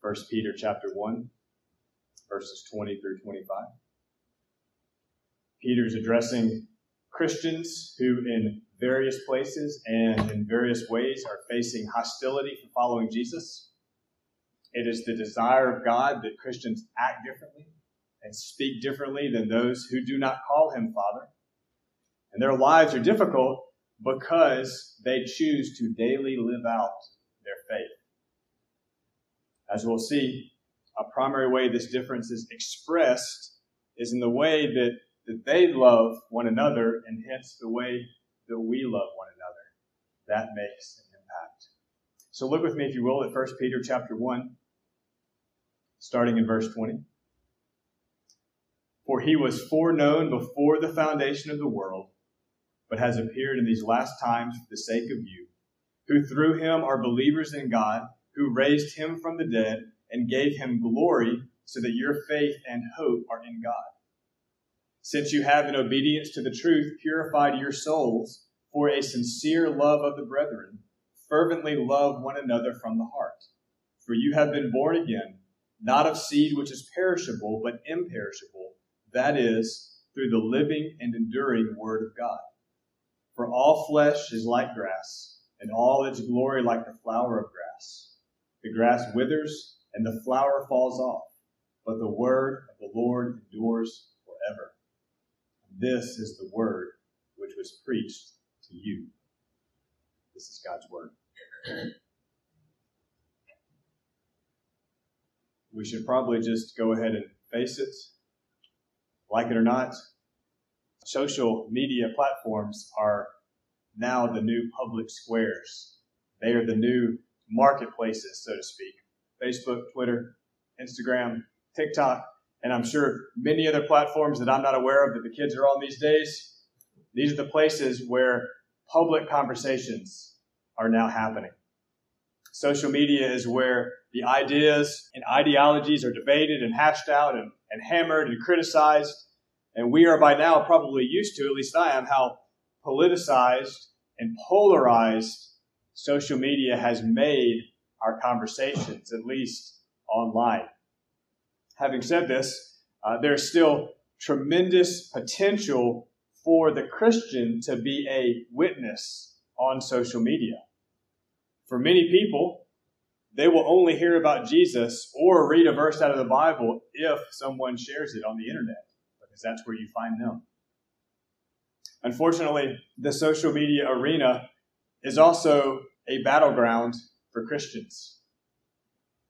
1 Peter chapter 1, verses 20 through 25. Peter's addressing Christians who, in various places and in various ways, are facing hostility for following Jesus. It is the desire of God that Christians act differently and speak differently than those who do not call him Father. And their lives are difficult because they choose to daily live out their faith. As we'll see, a primary way this difference is expressed is in the way that, that they love one another and hence the way that we love one another. That makes an impact. So look with me, if you will, at 1 Peter chapter 1, starting in verse 20. For he was foreknown before the foundation of the world, but has appeared in these last times for the sake of you, who through him are believers in God, who raised him from the dead and gave him glory, so that your faith and hope are in God. Since you have, in obedience to the truth, purified your souls for a sincere love of the brethren, fervently love one another from the heart. For you have been born again, not of seed which is perishable, but imperishable that is, through the living and enduring Word of God. For all flesh is like grass, and all its glory like the flower of grass. The grass withers, and the flower falls off, but the Word of the Lord endures forever. This is the Word which was preached to you. This is God's Word. We should probably just go ahead and face it like it or not, social media platforms are now the new public squares. They are the new marketplaces, so to speak. Facebook, Twitter, Instagram, TikTok, and I'm sure many other platforms that I'm not aware of that the kids are on these days. These are the places where public conversations are now happening. Social media is where the ideas and ideologies are debated and hashed out and, and hammered and criticized. And we are by now probably used to, at least I am, how politicized and polarized social media has made our conversations, at least online. Having said this, uh, there's still tremendous potential for the Christian to be a witness on social media. For many people, they will only hear about Jesus or read a verse out of the Bible if someone shares it on the internet, because that's where you find them. Unfortunately, the social media arena is also a battleground for Christians,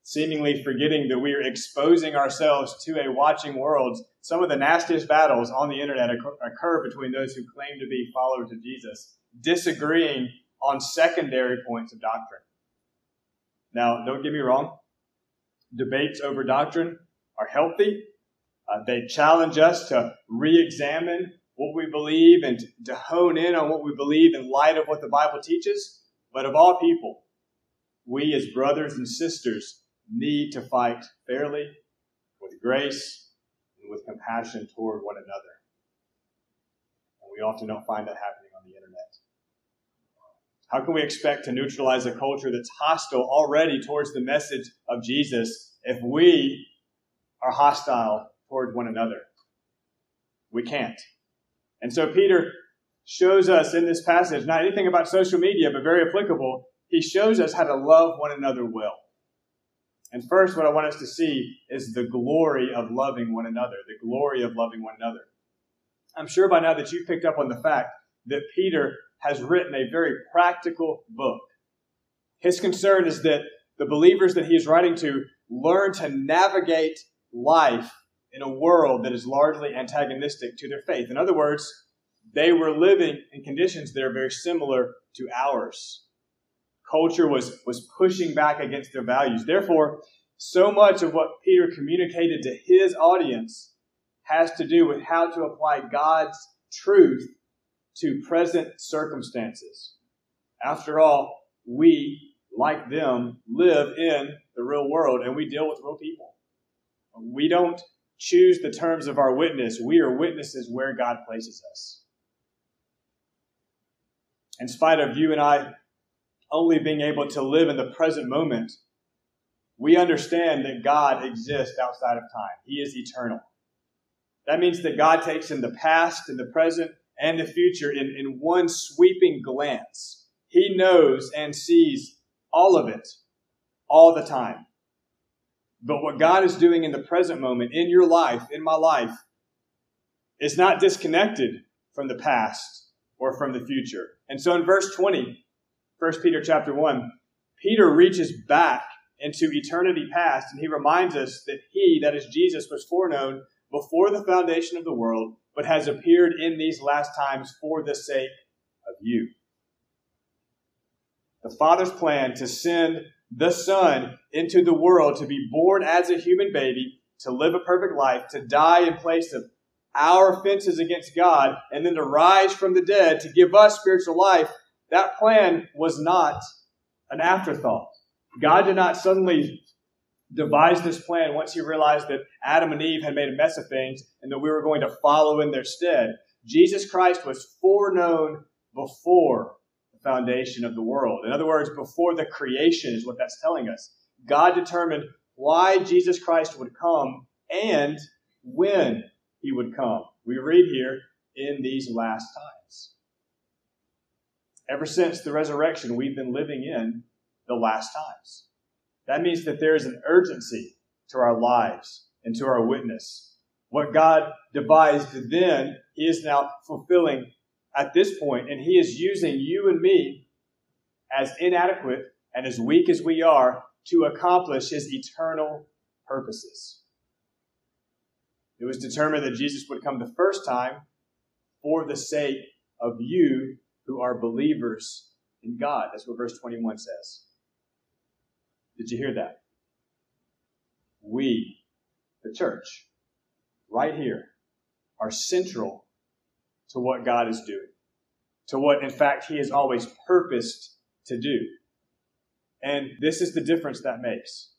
seemingly forgetting that we are exposing ourselves to a watching world. Some of the nastiest battles on the internet occur between those who claim to be followers of Jesus, disagreeing on secondary points of doctrine. Now, don't get me wrong, debates over doctrine are healthy. Uh, they challenge us to re examine what we believe and to hone in on what we believe in light of what the Bible teaches. But of all people, we as brothers and sisters need to fight fairly, with grace, and with compassion toward one another. And we often don't find that happening on the internet. How can we expect to neutralize a culture that's hostile already towards the message of Jesus if we are hostile towards one another? We can't. And so Peter shows us in this passage, not anything about social media, but very applicable, he shows us how to love one another well. And first, what I want us to see is the glory of loving one another, the glory of loving one another. I'm sure by now that you've picked up on the fact that Peter has written a very practical book. His concern is that the believers that he is writing to learn to navigate life in a world that is largely antagonistic to their faith. In other words, they were living in conditions that are very similar to ours. Culture was, was pushing back against their values. Therefore, so much of what Peter communicated to his audience has to do with how to apply God's truth to present circumstances. After all, we, like them, live in the real world and we deal with real people. We don't choose the terms of our witness. We are witnesses where God places us. In spite of you and I only being able to live in the present moment, we understand that God exists outside of time. He is eternal. That means that God takes in the past and the present and the future in, in one sweeping glance. He knows and sees all of it all the time. But what God is doing in the present moment, in your life, in my life, is not disconnected from the past or from the future. And so in verse 20, 1 Peter chapter 1, Peter reaches back into eternity past and he reminds us that he, that is Jesus, was foreknown before the foundation of the world, but has appeared in these last times for the sake of you. The Father's plan to send the Son into the world to be born as a human baby, to live a perfect life, to die in place of our offenses against God, and then to rise from the dead to give us spiritual life, that plan was not an afterthought. God did not suddenly devise this plan once he realized that Adam and Eve had made a mess of things and that we were going to follow in their stead. Jesus Christ was foreknown before the foundation of the world. In other words, before the creation is what that's telling us. God determined why Jesus Christ would come and when he would come. We read here in these last times. Ever since the resurrection, we've been living in the last times. That means that there is an urgency to our lives and to our witness. What God devised then, He is now fulfilling at this point, and He is using you and me, as inadequate and as weak as we are, to accomplish His eternal purposes. It was determined that Jesus would come the first time for the sake of you who are believers in God. That's what verse 21 says. Did you hear that? We, the church, right here, are central to what God is doing, to what, in fact, He has always purposed to do. And this is the difference that makes.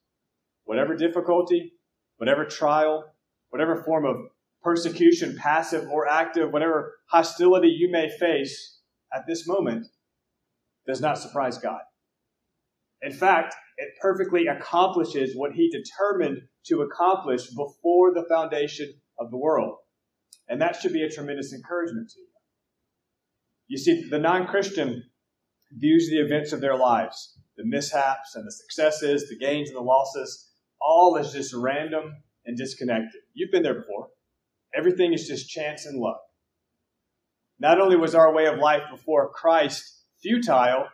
Whatever difficulty, whatever trial, whatever form of persecution, passive or active, whatever hostility you may face at this moment, does not surprise God. In fact, it perfectly accomplishes what he determined to accomplish before the foundation of the world. And that should be a tremendous encouragement to you. You see, the non Christian views the events of their lives, the mishaps and the successes, the gains and the losses, all as just random and disconnected. You've been there before. Everything is just chance and luck. Not only was our way of life before Christ futile,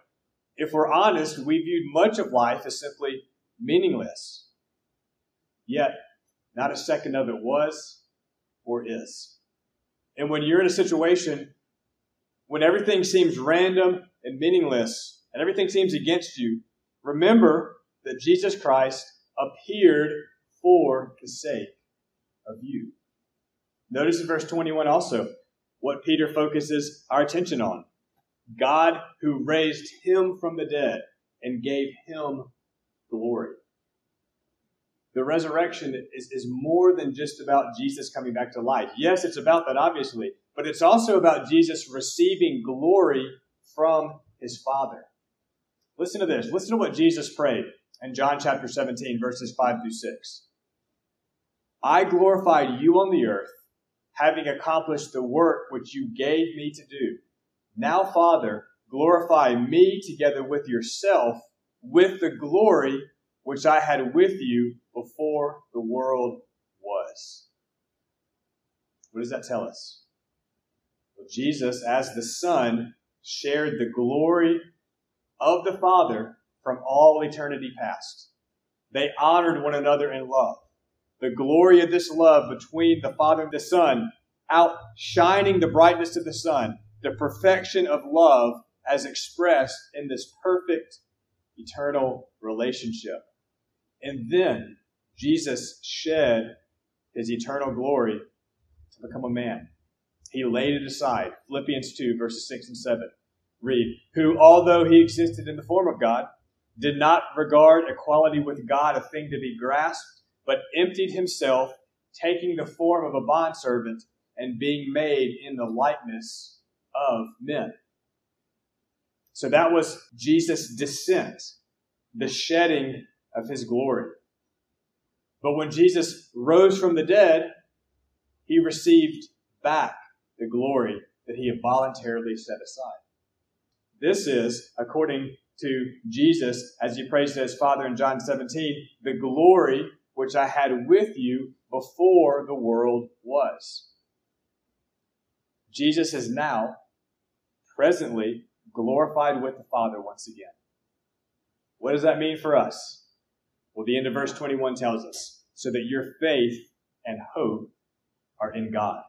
if we're honest, we viewed much of life as simply meaningless. Yet, not a second of it was or is. And when you're in a situation when everything seems random and meaningless and everything seems against you, remember that Jesus Christ appeared for the sake of you. Notice in verse 21 also what Peter focuses our attention on. God who raised him from the dead and gave him glory. The resurrection is, is more than just about Jesus coming back to life. Yes, it's about that, obviously, but it's also about Jesus receiving glory from his Father. Listen to this. Listen to what Jesus prayed in John chapter 17, verses 5 through 6. I glorified you on the earth, having accomplished the work which you gave me to do. Now, Father, glorify me together with yourself with the glory which I had with you before the world was. What does that tell us? Well, Jesus, as the Son, shared the glory of the Father from all eternity past. They honored one another in love. The glory of this love between the Father and the Son, outshining the brightness of the sun, the perfection of love as expressed in this perfect eternal relationship. And then Jesus shed his eternal glory to become a man. He laid it aside. Philippians 2, verses 6 and 7. Read, who, although he existed in the form of God, did not regard equality with God a thing to be grasped, but emptied himself, taking the form of a bondservant and being made in the likeness of men. So that was Jesus' descent, the shedding of his glory. But when Jesus rose from the dead, he received back the glory that he had voluntarily set aside. This is, according to Jesus, as he prays to his Father in John 17, the glory which I had with you before the world was. Jesus is now, presently, glorified with the Father once again. What does that mean for us? Well, the end of verse 21 tells us so that your faith and hope are in God.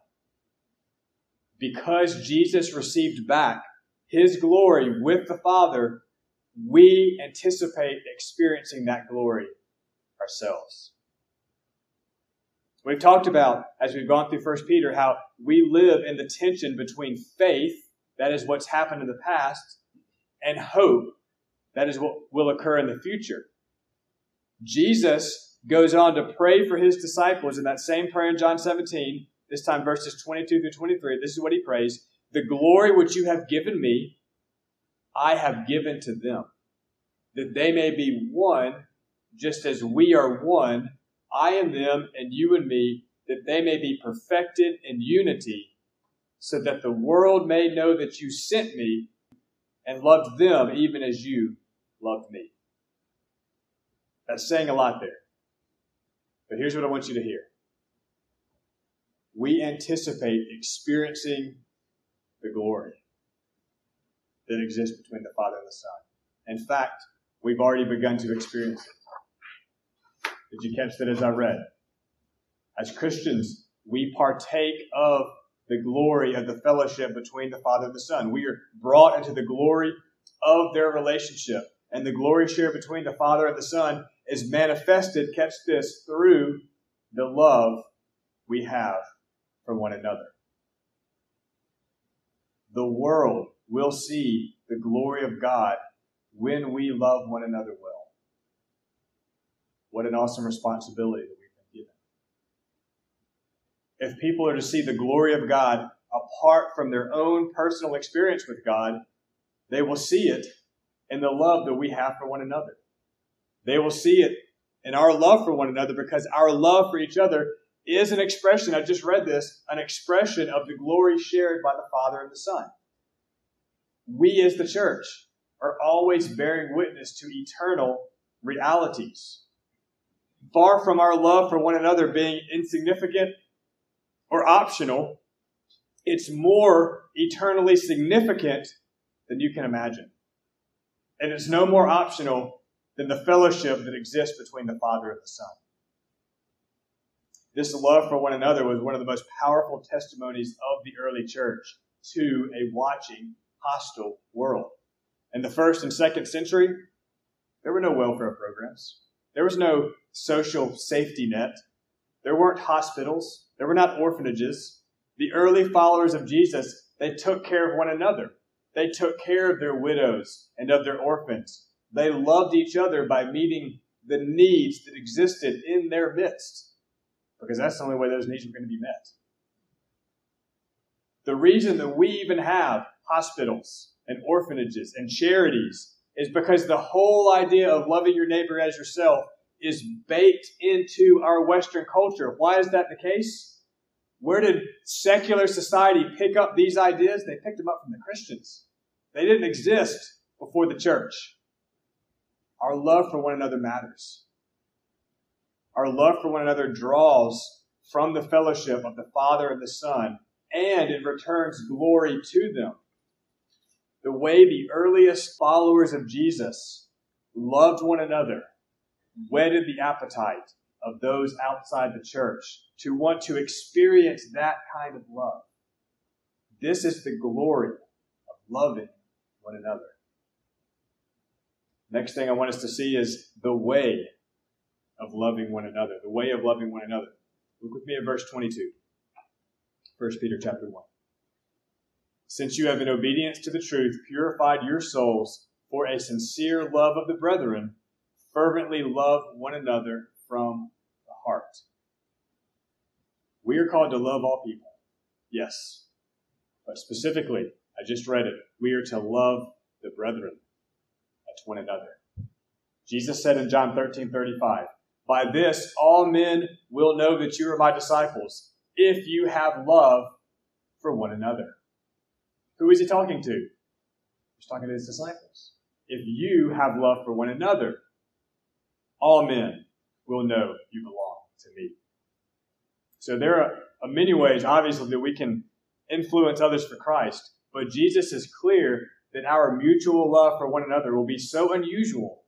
Because Jesus received back his glory with the Father, we anticipate experiencing that glory ourselves. We've talked about, as we've gone through 1 Peter, how we live in the tension between faith, that is what's happened in the past, and hope, that is what will occur in the future. Jesus goes on to pray for his disciples in that same prayer in John 17, this time verses 22 through 23. This is what he prays The glory which you have given me, I have given to them, that they may be one, just as we are one, I and them, and you and me, that they may be perfected in unity, so that the world may know that you sent me and loved them even as you loved me. That's saying a lot there. But here's what I want you to hear. We anticipate experiencing the glory that exists between the Father and the Son. In fact, we've already begun to experience it. Did you catch that as I read? As Christians, we partake of the glory of the fellowship between the Father and the Son. We are brought into the glory of their relationship. And the glory shared between the Father and the Son is manifested, catch this, through the love we have for one another. The world will see the glory of God when we love one another well. What an awesome responsibility that we've been given. If people are to see the glory of God apart from their own personal experience with God, they will see it in the love that we have for one another. They will see it in our love for one another because our love for each other is an expression, I just read this, an expression of the glory shared by the Father and the Son. We as the church are always bearing witness to eternal realities. Far from our love for one another being insignificant or optional, it's more eternally significant than you can imagine. And it's no more optional than the fellowship that exists between the Father and the Son. This love for one another was one of the most powerful testimonies of the early church to a watching, hostile world. In the first and second century, there were no welfare programs. There was no social safety net. There weren't hospitals. There were not orphanages. The early followers of Jesus, they took care of one another. They took care of their widows and of their orphans. They loved each other by meeting the needs that existed in their midst, because that's the only way those needs were going to be met. The reason that we even have hospitals and orphanages and charities is because the whole idea of loving your neighbor as yourself is baked into our Western culture. Why is that the case? Where did secular society pick up these ideas? They picked them up from the Christians. They didn't exist before the church. Our love for one another matters. Our love for one another draws from the fellowship of the Father and the Son, and it returns glory to them. The way the earliest followers of Jesus loved one another whetted the appetite of those outside the church to want to experience that kind of love. This is the glory of loving one another. Next thing I want us to see is the way of loving one another. The way of loving one another. Look with me at verse 22. 1 Peter chapter 1. Since you have in obedience to the truth purified your souls for a sincere love of the brethren, fervently love one another from the heart. We are called to love all people. Yes. But specifically, I just read it. We are to love the brethren. That's one another. Jesus said in John 13 35, By this all men will know that you are my disciples, if you have love for one another. Who is he talking to? He's talking to his disciples. If you have love for one another, all men will know you belong to me. So there are uh, many ways, obviously, that we can influence others for Christ, but Jesus is clear that our mutual love for one another will be so unusual,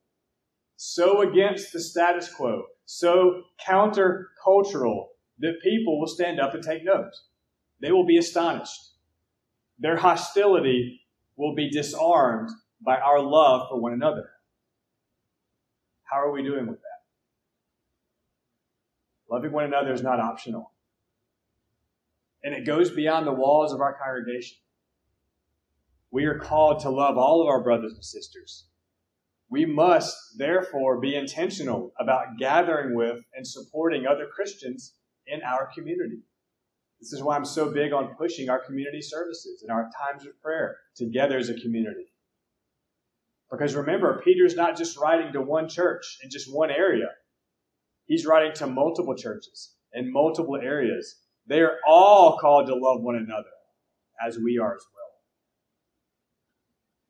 so against the status quo, so countercultural that people will stand up and take note. They will be astonished. Their hostility will be disarmed by our love for one another. How are we doing with that? Loving one another is not optional. And it goes beyond the walls of our congregation. We are called to love all of our brothers and sisters. We must, therefore, be intentional about gathering with and supporting other Christians in our community. This is why I'm so big on pushing our community services and our times of prayer together as a community. Because remember, Peter's not just writing to one church in just one area. He's writing to multiple churches in multiple areas. They are all called to love one another as we are as well.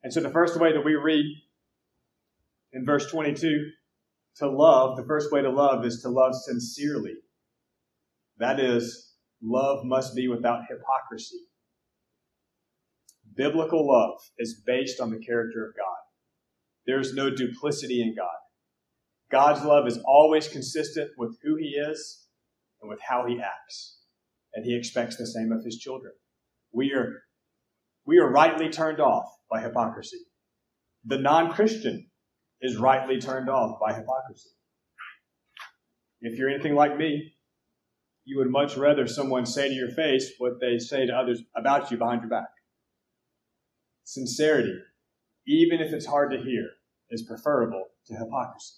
And so the first way that we read in verse 22 to love, the first way to love is to love sincerely. That is, love must be without hypocrisy. Biblical love is based on the character of God. There is no duplicity in God. God's love is always consistent with who He is and with how He acts. And He expects the same of His children. We are, we are rightly turned off by hypocrisy. The non Christian is rightly turned off by hypocrisy. If you're anything like me, you would much rather someone say to your face what they say to others about you behind your back. Sincerity, even if it's hard to hear, is preferable to hypocrisy.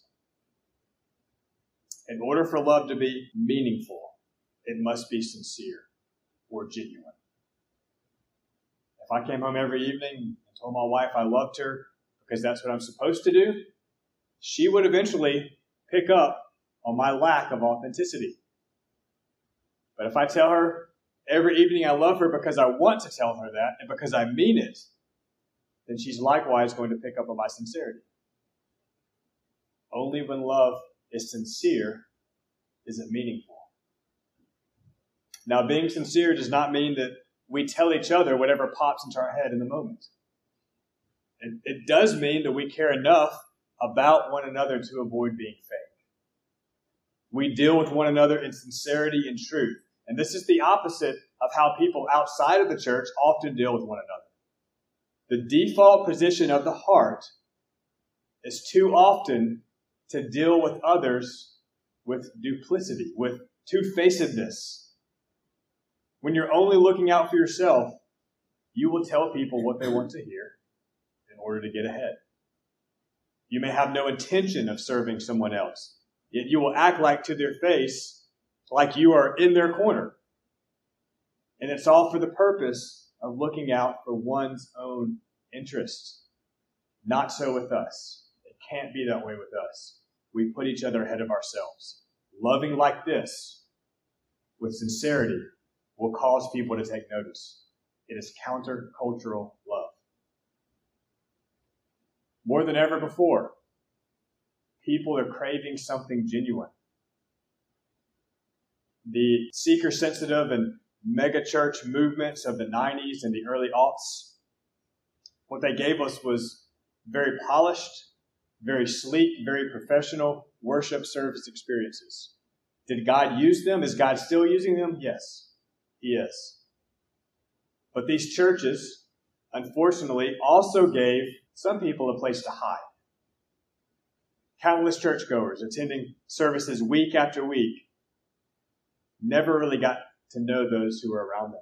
In order for love to be meaningful, it must be sincere or genuine. If I came home every evening and told my wife I loved her because that's what I'm supposed to do, she would eventually pick up on my lack of authenticity. But if I tell her every evening I love her because I want to tell her that and because I mean it, then she's likewise going to pick up on my sincerity. Only when love is sincere is it meaningful. Now, being sincere does not mean that we tell each other whatever pops into our head in the moment. It, it does mean that we care enough about one another to avoid being fake. We deal with one another in sincerity and truth. And this is the opposite of how people outside of the church often deal with one another. The default position of the heart is too often to deal with others with duplicity, with two facedness. When you're only looking out for yourself, you will tell people what they want to hear in order to get ahead. You may have no intention of serving someone else, yet you will act like to their face like you are in their corner. And it's all for the purpose of looking out for one's own interests. Not so with us. It can't be that way with us we put each other ahead of ourselves. Loving like this, with sincerity, will cause people to take notice. It is countercultural love. More than ever before, people are craving something genuine. The seeker sensitive and megachurch movements of the 90s and the early aughts, what they gave us was very polished, very sleek, very professional worship service experiences. Did God use them? Is God still using them? Yes, He is. But these churches, unfortunately, also gave some people a place to hide. Countless churchgoers attending services week after week never really got to know those who were around them.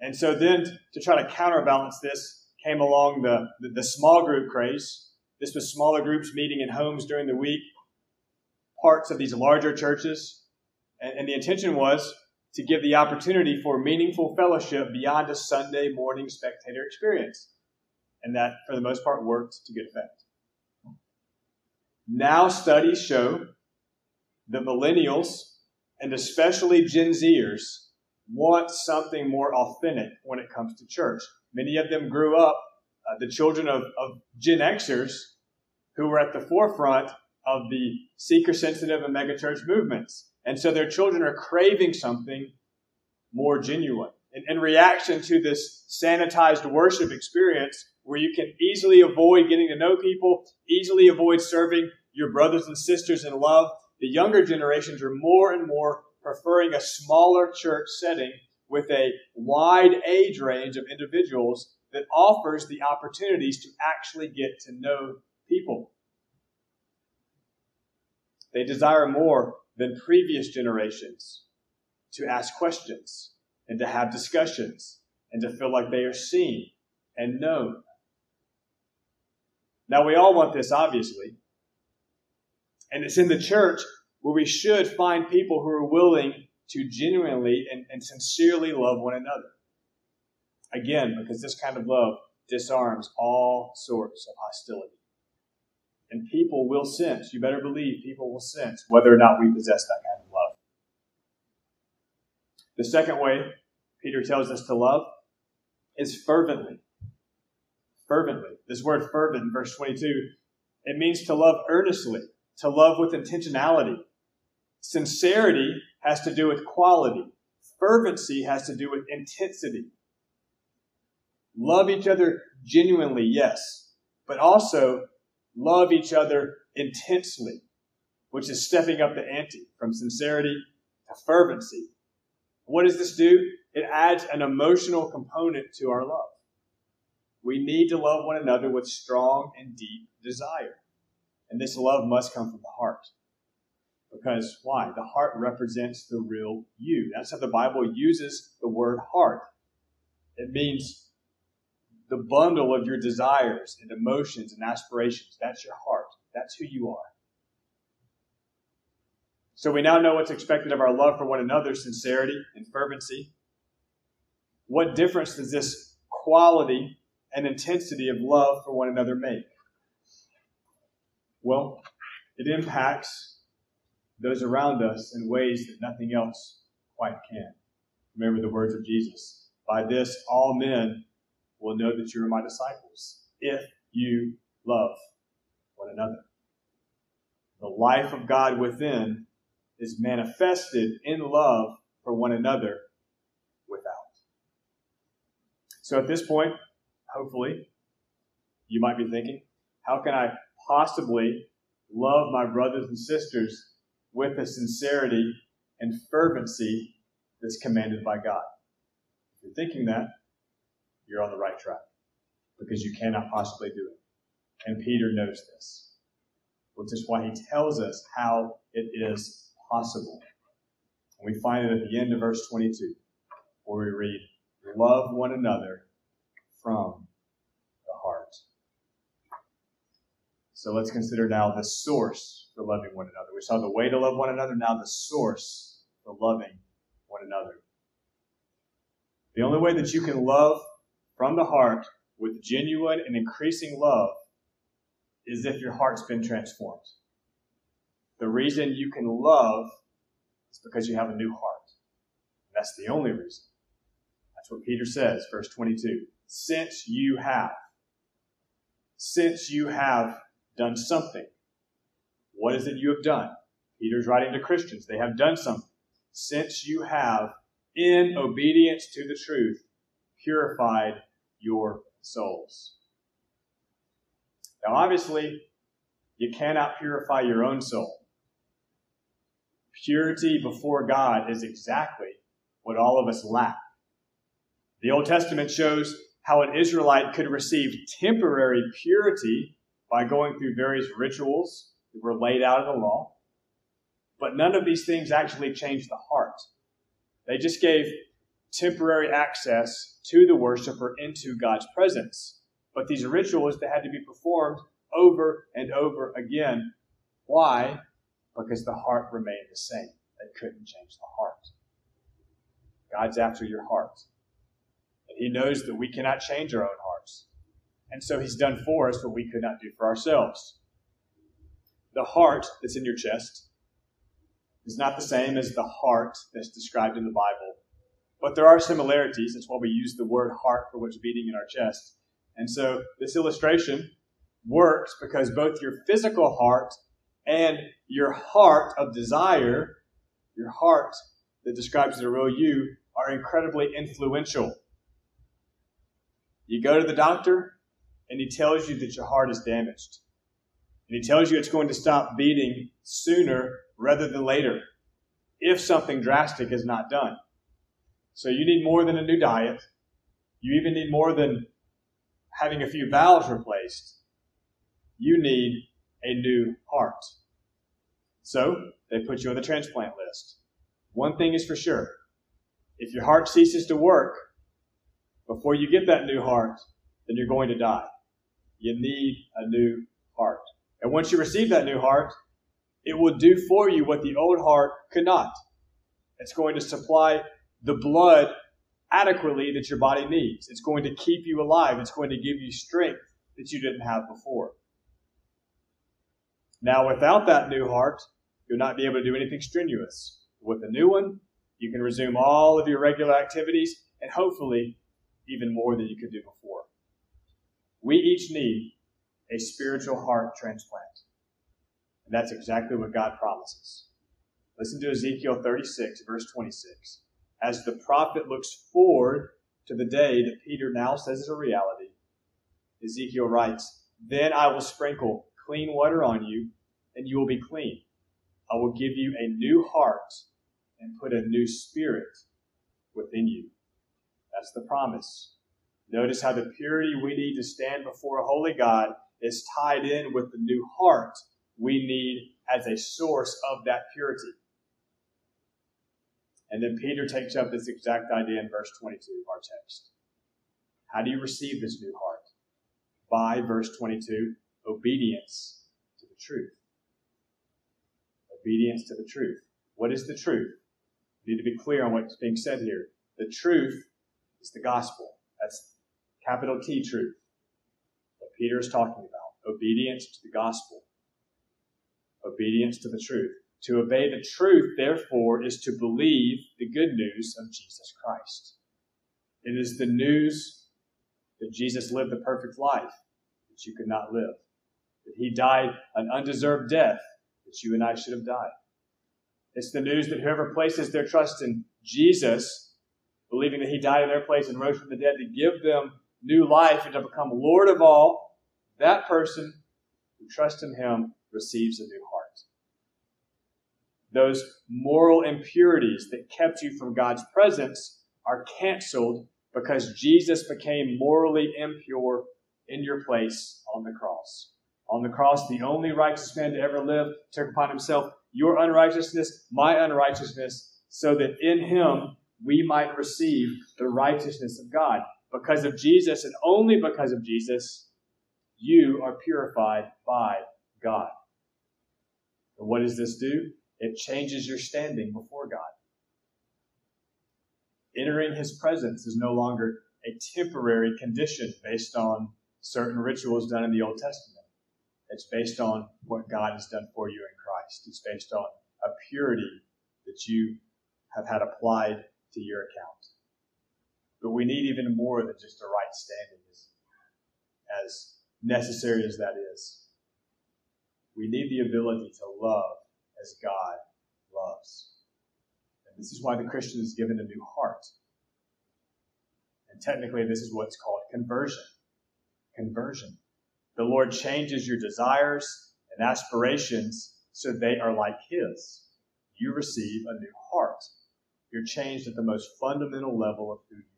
And so then, to try to counterbalance this, came along the, the, the small group craze, this was smaller groups meeting in homes during the week, parts of these larger churches. And, and the intention was to give the opportunity for meaningful fellowship beyond a Sunday morning spectator experience. And that, for the most part, worked to good effect. Now, studies show that millennials, and especially Gen Zers, want something more authentic when it comes to church. Many of them grew up, uh, the children of, of Gen Xers, who were at the forefront of the seeker sensitive and megachurch movements. And so their children are craving something more genuine. In, in reaction to this sanitized worship experience, where you can easily avoid getting to know people, easily avoid serving your brothers and sisters in love, the younger generations are more and more preferring a smaller church setting with a wide age range of individuals that offers the opportunities to actually get to know people. They desire more than previous generations to ask questions and to have discussions and to feel like they are seen and known. Now, we all want this, obviously. And it's in the church where we should find people who are willing to genuinely and, and sincerely love one another. Again, because this kind of love disarms all sorts of hostility. And people will sense, you better believe people will sense whether or not we possess that kind of love. The second way Peter tells us to love is fervently. Fervently. This word fervent verse 22, it means to love earnestly, to love with intentionality. Sincerity has to do with quality. Fervency has to do with intensity. Love each other genuinely, yes, but also love each other intensely, which is stepping up the ante from sincerity to fervency. What does this do? It adds an emotional component to our love. We need to love one another with strong and deep desire. And this love must come from the heart. Because why? The heart represents the real you. That's how the Bible uses the word heart. It means the bundle of your desires and emotions and aspirations. That's your heart. That's who you are. So we now know what's expected of our love for one another sincerity and fervency. What difference does this quality and intensity of love for one another make? Well, it impacts those around us in ways that nothing else quite can. Remember the words of Jesus. By this, all men will know that you are my disciples if you love one another. The life of God within is manifested in love for one another without. So at this point, hopefully, you might be thinking, how can I possibly love my brothers and sisters with the sincerity and fervency that's commanded by God? If you're thinking that, you're on the right track because you cannot possibly do it. And Peter knows this, which is why he tells us how it is possible. And we find it at the end of verse 22, where we read, Love one another from the heart. So let's consider now the source for loving one another. We saw the way to love one another, now the source for loving one another. The only way that you can love from the heart with genuine and increasing love is if your heart's been transformed. The reason you can love is because you have a new heart. And That's the only reason. That's what Peter says, verse 22. Since you have, since you have done something, what is it you have done? Peter's writing to Christians. They have done something. Since you have, in obedience to the truth, purified your souls. Now, obviously, you cannot purify your own soul. Purity before God is exactly what all of us lack. The Old Testament shows how an Israelite could receive temporary purity by going through various rituals that were laid out in the law. But none of these things actually changed the heart. They just gave temporary access to the worshiper into God's presence. But these rituals that had to be performed over and over again. Why? Because the heart remained the same. They couldn't change the heart. God's after your heart. And He knows that we cannot change our own. And so He's done for us what we could not do for ourselves. the heart that's in your chest is not the same as the heart that's described in the Bible. But there are similarities. That's why we use the word heart for what's beating in our chest. And so this illustration works because both your physical heart and your heart of desire, your heart that describes the real you, are incredibly influential. You go to the doctor and he tells you that your heart is damaged. And he tells you it's going to stop beating sooner rather than later if something drastic is not done. So you need more than a new diet. You even need more than having a few valves replaced. You need a new heart. So they put you on the transplant list. One thing is for sure. If your heart ceases to work before you get that new heart, then you're going to die. You need a new heart. And once you receive that new heart, it will do for you what the old heart could not. It's going to supply the blood adequately that your body needs. It's going to keep you alive. It's going to give you strength that you didn't have before. Now, without that new heart, you'll not be able to do anything strenuous. With the new one, you can resume all of your regular activities and hopefully even more than you could do before. We each need a spiritual heart transplant. And that's exactly what God promises. Listen to Ezekiel 36, verse 26. As the prophet looks forward to the day that Peter now says is a reality, Ezekiel writes, Then I will sprinkle clean water on you, and you will be clean. I will give you a new heart and put a new spirit within you. That's the promise. Notice how the purity we need to stand before a holy God is tied in with the new heart we need as a source of that purity. And then Peter takes up this exact idea in verse 22 of our text. How do you receive this new heart? By, verse 22, obedience to the truth. Obedience to the truth. What is the truth? We need to be clear on what's being said here. The truth is the gospel. Capital T truth. What Peter is talking about. Obedience to the gospel obedience to the truth. To obey the truth, therefore, is to believe the good news of Jesus Christ. It is the news that Jesus lived the perfect life that you could not live, that he died an undeserved death that you and I should have died. It's the news that whoever places their trust in Jesus, believing that he died in their place and rose from the dead to give them new life and to become Lord of all, that person who trusts in him receives a new heart. those moral impurities that kept you from God's presence are canceled because Jesus became morally impure in your place on the cross. On the cross, the only righteous man to ever live took upon himself your unrighteousness, my unrighteousness, so that in him we might receive the righteousness of God. Because of Jesus, and only because of Jesus, you are purified by God. And what does this do? It changes your standing before God. Entering his presence is no longer a temporary condition based on certain rituals done in the Old Testament. It's based on what God has done for you in Christ. It's based on a purity that you have had applied to your account. But we need even more than just a right standing, as, necessary as that is. We need the ability to love as God loves. And this is why the Christian is given a new heart. And technically, this is what's called conversion. Conversion. The Lord changes your desires and aspirations so they are like His. You receive a new heart. You're changed at the most fundamental level of who you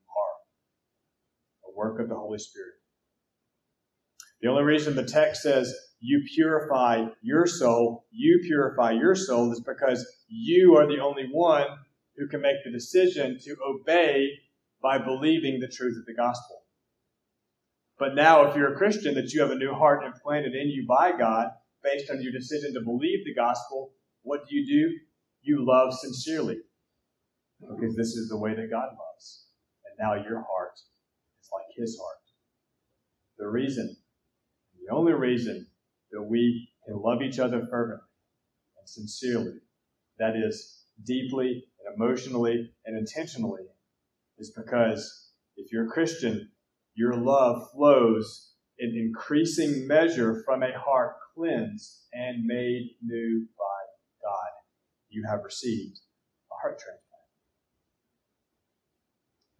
work of the Holy Spirit. The only reason the text says you purify your soul, you purify your soul is because you are the only one who can make the decision to obey by believing the truth of the gospel. But now, if you're a Christian, that you have a new heart implanted in you by God based on your decision to believe the gospel, what do you do? You love sincerely because this is the way that God loves. And now your heart his heart. The reason, the only reason that we can love each other fervently and sincerely, that is, deeply and emotionally and intentionally, is because if you're a Christian, your love flows in increasing measure from a heart cleansed and made new by God. You have received a heart transplant.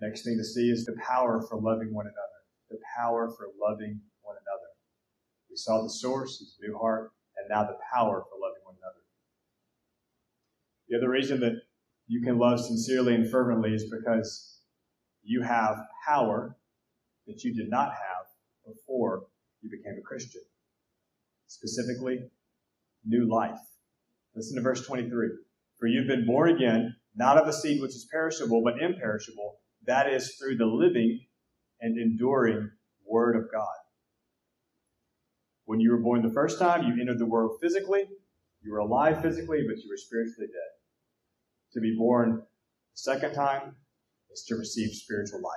Next thing to see is the power for loving one another. The power for loving one another. We saw the source, his new heart, and now the power for loving one another. The other reason that you can love sincerely and fervently is because you have power that you did not have before you became a Christian. Specifically, new life. Listen to verse 23. For you've been born again, not of a seed which is perishable, but imperishable. That is through the living and enduring Word of God. When you were born the first time, you entered the world physically. You were alive physically, but you were spiritually dead. To be born the second time is to receive spiritual life.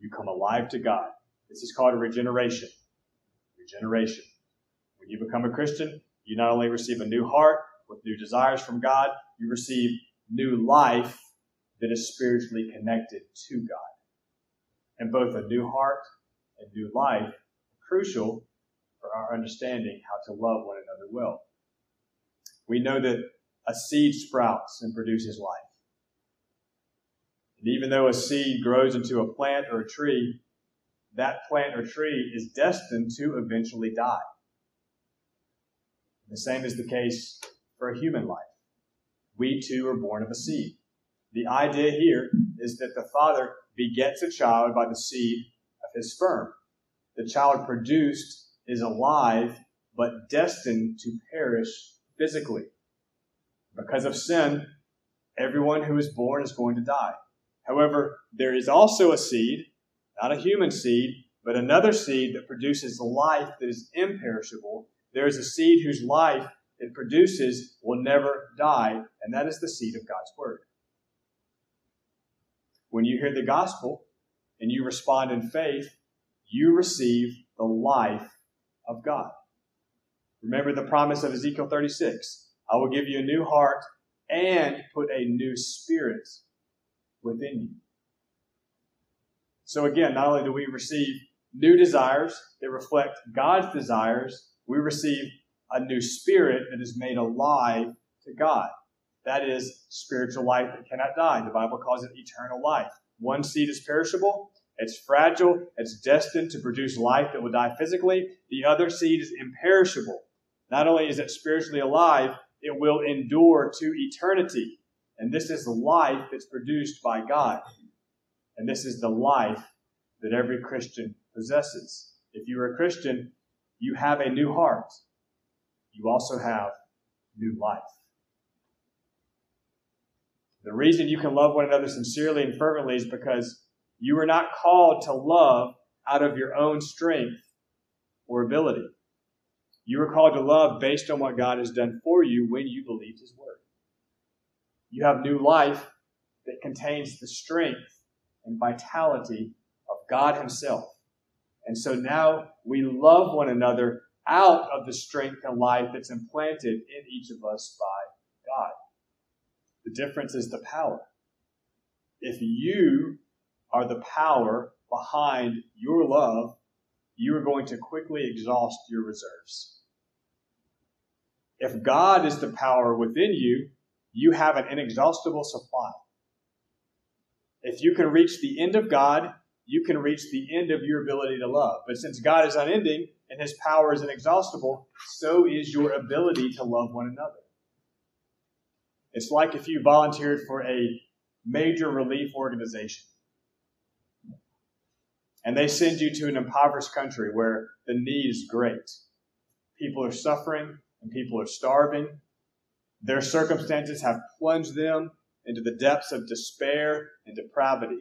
You come alive to God. This is called regeneration. Regeneration. When you become a Christian, you not only receive a new heart with new desires from God, you receive new life that is spiritually connected to God. And both a new heart and new life are crucial for our understanding how to love one another well. We know that a seed sprouts and produces life. And even though a seed grows into a plant or a tree, that plant or tree is destined to eventually die. The same is the case for a human life. We too are born of a seed. The idea here is that the father begets a child by the seed of his sperm. The child produced is alive, but destined to perish physically. Because of sin, everyone who is born is going to die. However, there is also a seed, not a human seed, but another seed that produces life that is imperishable. There is a seed whose life it produces will never die, and that is the seed of God's Word. When you hear the gospel and you respond in faith, you receive the life of God. Remember the promise of Ezekiel 36 I will give you a new heart and put a new spirit within you. So again, not only do we receive new desires that reflect God's desires, we receive a new spirit that is made alive to God. That is spiritual life that cannot die. The Bible calls it eternal life. One seed is perishable, it's fragile, it's destined to produce life that will die physically. The other seed is imperishable. Not only is it spiritually alive, it will endure to eternity. And this is the life that's produced by God. And this is the life that every Christian possesses. If you are a Christian, you have a new heart. You also have new life. The reason you can love one another sincerely and fervently is because you are not called to love out of your own strength or ability. You are called to love based on what God has done for you when you believed His Word. You have new life that contains the strength and vitality of God Himself. And so now we love one another out of the strength and life that's implanted in each of us by. The difference is the power. If you are the power behind your love, you are going to quickly exhaust your reserves. If God is the power within you, you have an inexhaustible supply. If you can reach the end of God, you can reach the end of your ability to love. But since God is unending and his power is inexhaustible, so is your ability to love one another. It's like if you volunteered for a major relief organization and they send you to an impoverished country where the need is great. People are suffering and people are starving. Their circumstances have plunged them into the depths of despair and depravity.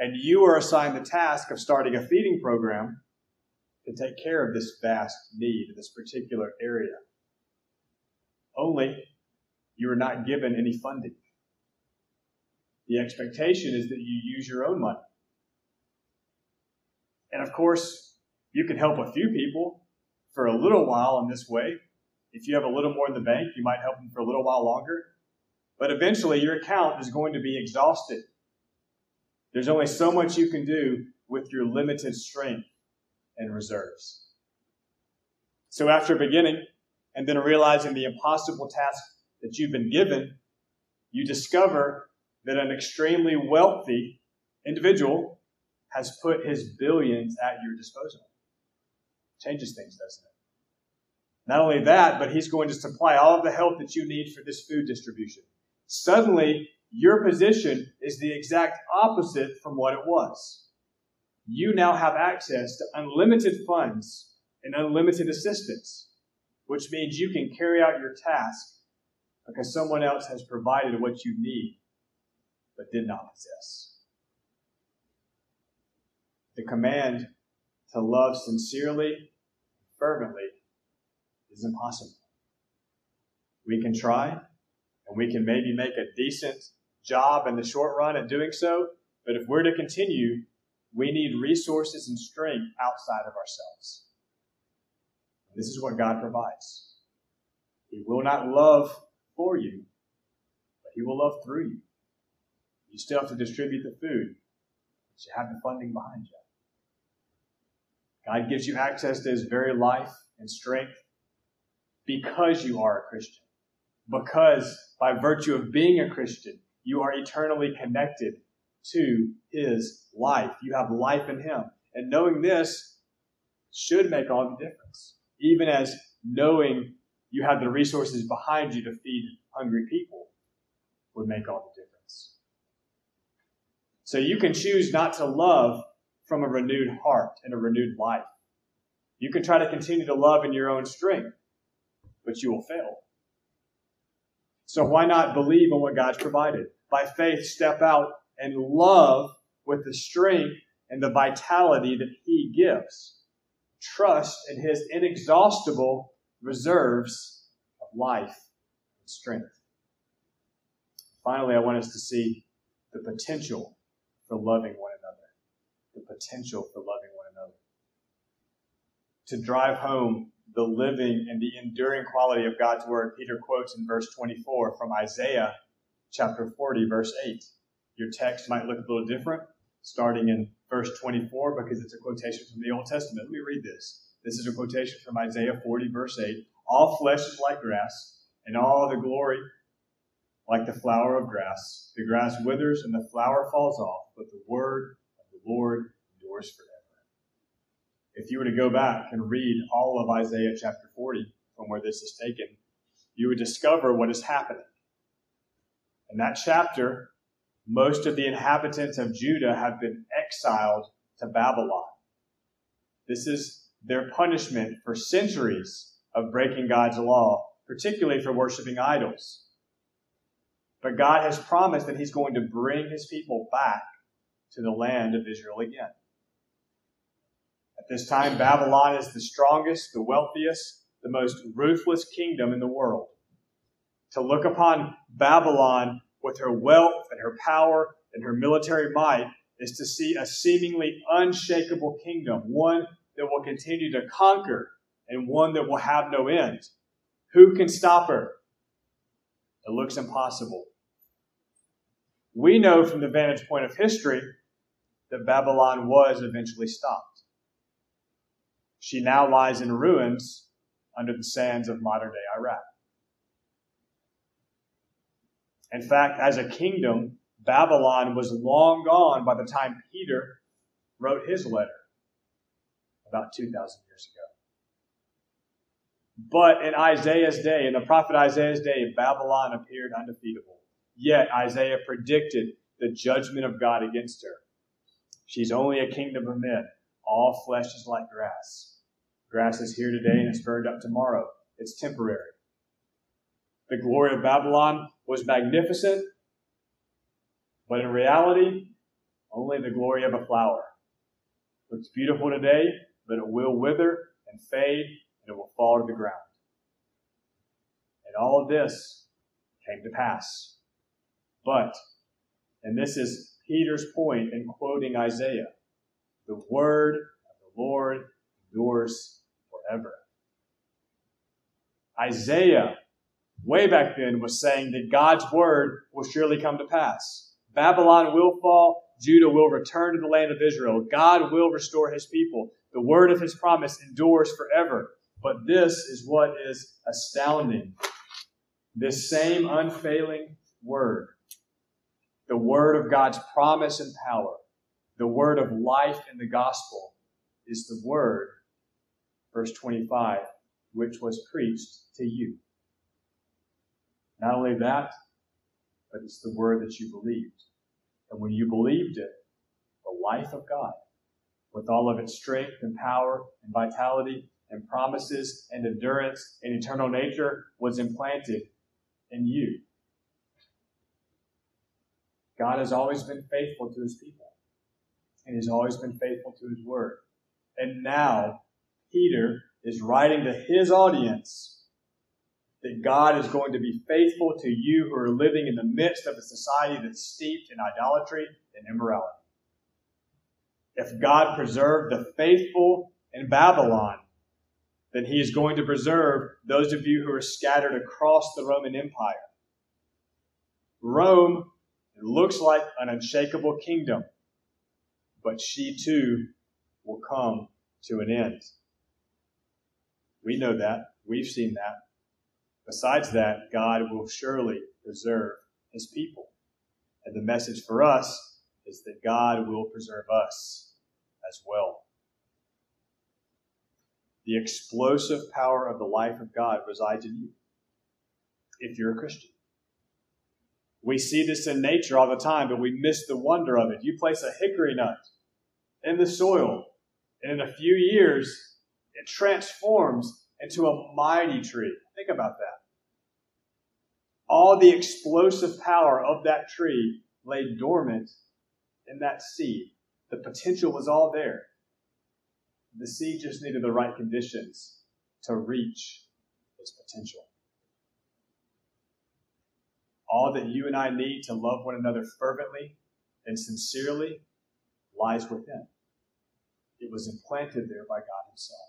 And you are assigned the task of starting a feeding program to take care of this vast need in this particular area. Only you are not given any funding. The expectation is that you use your own money. And of course, you can help a few people, for a little while in this way. If you have a little more in the bank, you might help them for a little while longer. But eventually, your account is going to be exhausted. There's only so much you can do with your limited strength and reserves. So, after beginning and then realizing the impossible task that you've been given, you discover that an extremely wealthy individual has put his billions at your disposal. Changes things, doesn't it? Not only that, but he's going to supply all of the help that you need for this food distribution. Suddenly, your position is the exact opposite from what it was. You now have access to unlimited funds and unlimited assistance, which means you can carry out your task because someone else has provided what you need but did not possess. The command to love sincerely, fervently, is impossible. We can try, and we can maybe make a decent job in the short run at doing so, but if we're to continue, we need resources and strength outside of ourselves. This is what God provides. He will not love for you, but He will love through you. You still have to distribute the food, but you have the funding behind you. God gives you access to His very life and strength because you are a Christian. Because by virtue of being a Christian, you are eternally connected to His life. You have life in Him. And knowing this should make all the difference. Even as knowing you have the resources behind you to feed hungry people would make all the difference. So you can choose not to love from a renewed heart and a renewed life. You can try to continue to love in your own strength, but you will fail. So why not believe in what God's provided? By faith, step out and love with the strength and the vitality that He gives. Trust in His inexhaustible reserves of life and strength. Finally, I want us to see the potential for loving one another. The potential for loving one another. To drive home the living and the enduring quality of God's word, Peter quotes in verse 24 from Isaiah chapter 40, verse 8. Your text might look a little different, starting in verse 24, because it's a quotation from the Old Testament. Let me read this. This is a quotation from Isaiah 40, verse 8. All flesh is like grass, and all the glory like the flower of grass. The grass withers and the flower falls off, but the word of the Lord endures forever. If you were to go back and read all of Isaiah chapter 40 from where this is taken, you would discover what is happening. In that chapter, most of the inhabitants of Judah have been exiled to Babylon. This is their punishment for centuries of breaking God's law, particularly for worshiping idols. But God has promised that He's going to bring His people back to the land of Israel again. At this time, Babylon is the strongest, the wealthiest, the most ruthless kingdom in the world. To look upon Babylon with her wealth and her power and her military might is to see a seemingly unshakable kingdom, one that will continue to conquer and one that will have no end. Who can stop her? It looks impossible. We know from the vantage point of history that Babylon was eventually stopped. She now lies in ruins under the sands of modern day Iraq. In fact, as a kingdom, Babylon was long gone by the time Peter wrote his letter about 2,000 years ago. But in Isaiah's day, in the prophet Isaiah's day, Babylon appeared undefeatable. Yet Isaiah predicted the judgment of God against her. She's only a kingdom of men. All flesh is like grass. Grass is here today and it's burned up tomorrow. It's temporary. The glory of Babylon was magnificent, but in reality, only the glory of a flower. Looks beautiful today, but it will wither and fade and it will fall to the ground. And all of this came to pass. But, and this is Peter's point in quoting Isaiah, the word of the Lord endures forever. Isaiah, way back then, was saying that God's word will surely come to pass. Babylon will fall, Judah will return to the land of Israel. God will restore his people. The word of his promise endures forever. But this is what is astounding. This same unfailing word, the word of God's promise and power, the word of life in the gospel, is the word, verse 25, which was preached to you. Not only that, but it's the word that you believed. And when you believed it, the life of God, with all of its strength and power and vitality and promises and endurance and eternal nature, was implanted in you. God has always been faithful to his people, and he's always been faithful to his word. And now, Peter is writing to his audience that God is going to be faithful to you who are living in the midst of a society that's steeped in idolatry and immorality. If God preserved the faithful in Babylon, then he is going to preserve those of you who are scattered across the Roman Empire. Rome looks like an unshakable kingdom, but she too will come to an end. We know that. We've seen that. Besides that, God will surely preserve his people. And the message for us is that God will preserve us as well. The explosive power of the life of God resides in you if you're a Christian. We see this in nature all the time, but we miss the wonder of it. You place a hickory nut in the soil, and in a few years, it transforms into a mighty tree. Think about that all the explosive power of that tree lay dormant in that seed. The potential was all there. The seed just needed the right conditions to reach its potential. All that you and I need to love one another fervently and sincerely lies within. It was implanted there by God Himself.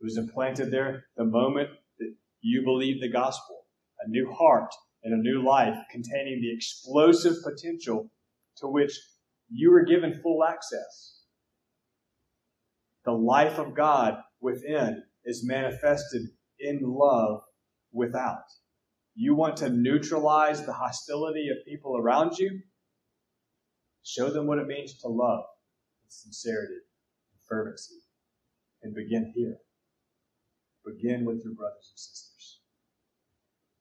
It was implanted there the moment that you believed the gospel a new heart, and a new life containing the explosive potential to which you were given full access. The life of God within is manifested in love without. You want to neutralize the hostility of people around you? Show them what it means to love with sincerity and fervency. And begin here. Begin with your brothers and sisters.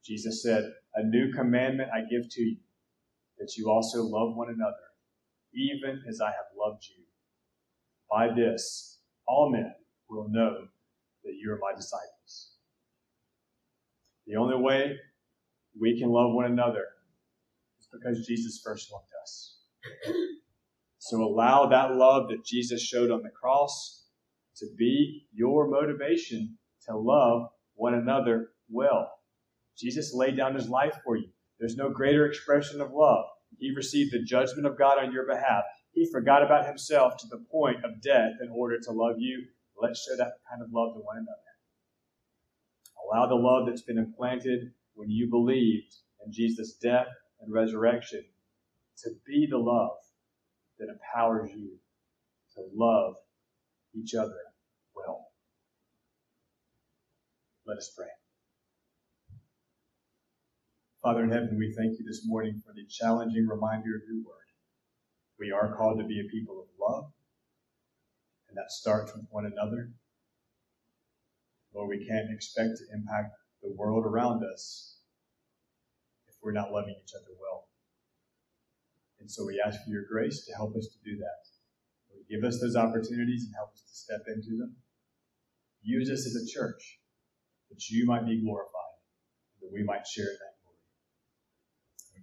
Jesus said, A new commandment I give to you, that you also love one another, even as I have loved you. By this, all men will know that you are my disciples. The only way we can love one another is because Jesus first loved us. So allow that love that Jesus showed on the cross to be your motivation to love one another well. Jesus laid down his life for you. There's no greater expression of love. He received the judgment of God on your behalf. He forgot about himself to the point of death in order to love you. Let's show that kind of love to one another. Allow the love that's been implanted when you believed in Jesus' death and resurrection to be the love that empowers you to love each other well. Let us pray. Father in heaven, we thank you this morning for the challenging reminder of your word. We are called to be a people of love, and that starts with one another. Lord, we can't expect to impact the world around us if we're not loving each other well. And so we ask for your grace to help us to do that. Lord, give us those opportunities and help us to step into them. Use us as a church that you might be glorified, that we might share that